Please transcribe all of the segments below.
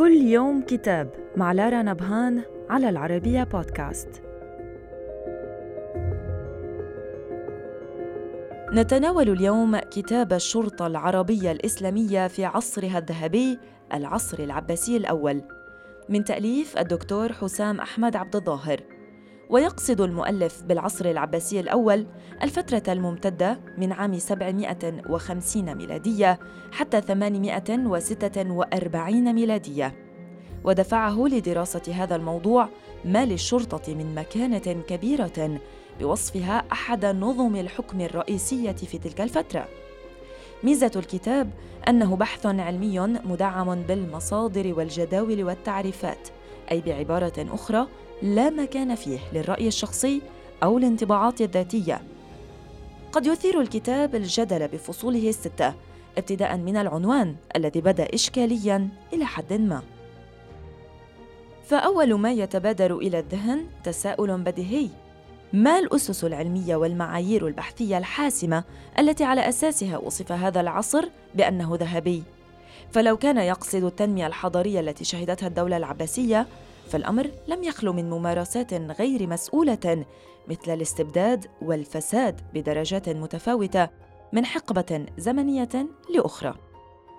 كل يوم كتاب مع لارا نبهان على العربية بودكاست. نتناول اليوم كتاب الشرطة العربية الإسلامية في عصرها الذهبي العصر العباسي الأول. من تأليف الدكتور حسام أحمد عبد الظاهر. ويقصد المؤلف بالعصر العباسي الأول الفترة الممتدة من عام 750 ميلادية حتى 846 ميلادية. ودفعه لدراسة هذا الموضوع ما للشرطة من مكانة كبيرة بوصفها أحد نظم الحكم الرئيسية في تلك الفترة. ميزة الكتاب أنه بحث علمي مدعم بالمصادر والجداول والتعريفات أي بعبارة أخرى لا مكان فيه للرأي الشخصي أو الانطباعات الذاتية. قد يثير الكتاب الجدل بفصوله الستة ابتداء من العنوان الذي بدأ إشكاليا إلى حد ما. فأول ما يتبادر إلى الذهن تساؤل بديهي ما الأسس العلمية والمعايير البحثية الحاسمة التي على أساسها وصف هذا العصر بأنه ذهبي؟ فلو كان يقصد التنمية الحضارية التي شهدتها الدولة العباسية فالأمر لم يخلو من ممارسات غير مسؤولة مثل الاستبداد والفساد بدرجات متفاوتة من حقبة زمنية لأخرى.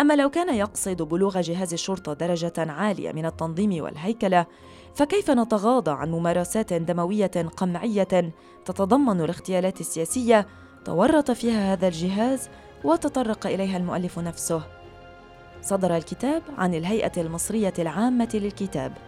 أما لو كان يقصد بلوغ جهاز الشرطة درجة عالية من التنظيم والهيكلة فكيف نتغاضى عن ممارسات دموية قمعية تتضمن الاغتيالات السياسية تورط فيها هذا الجهاز وتطرق إليها المؤلف نفسه؟ صدر الكتاب عن الهيئة المصرية العامة للكتاب.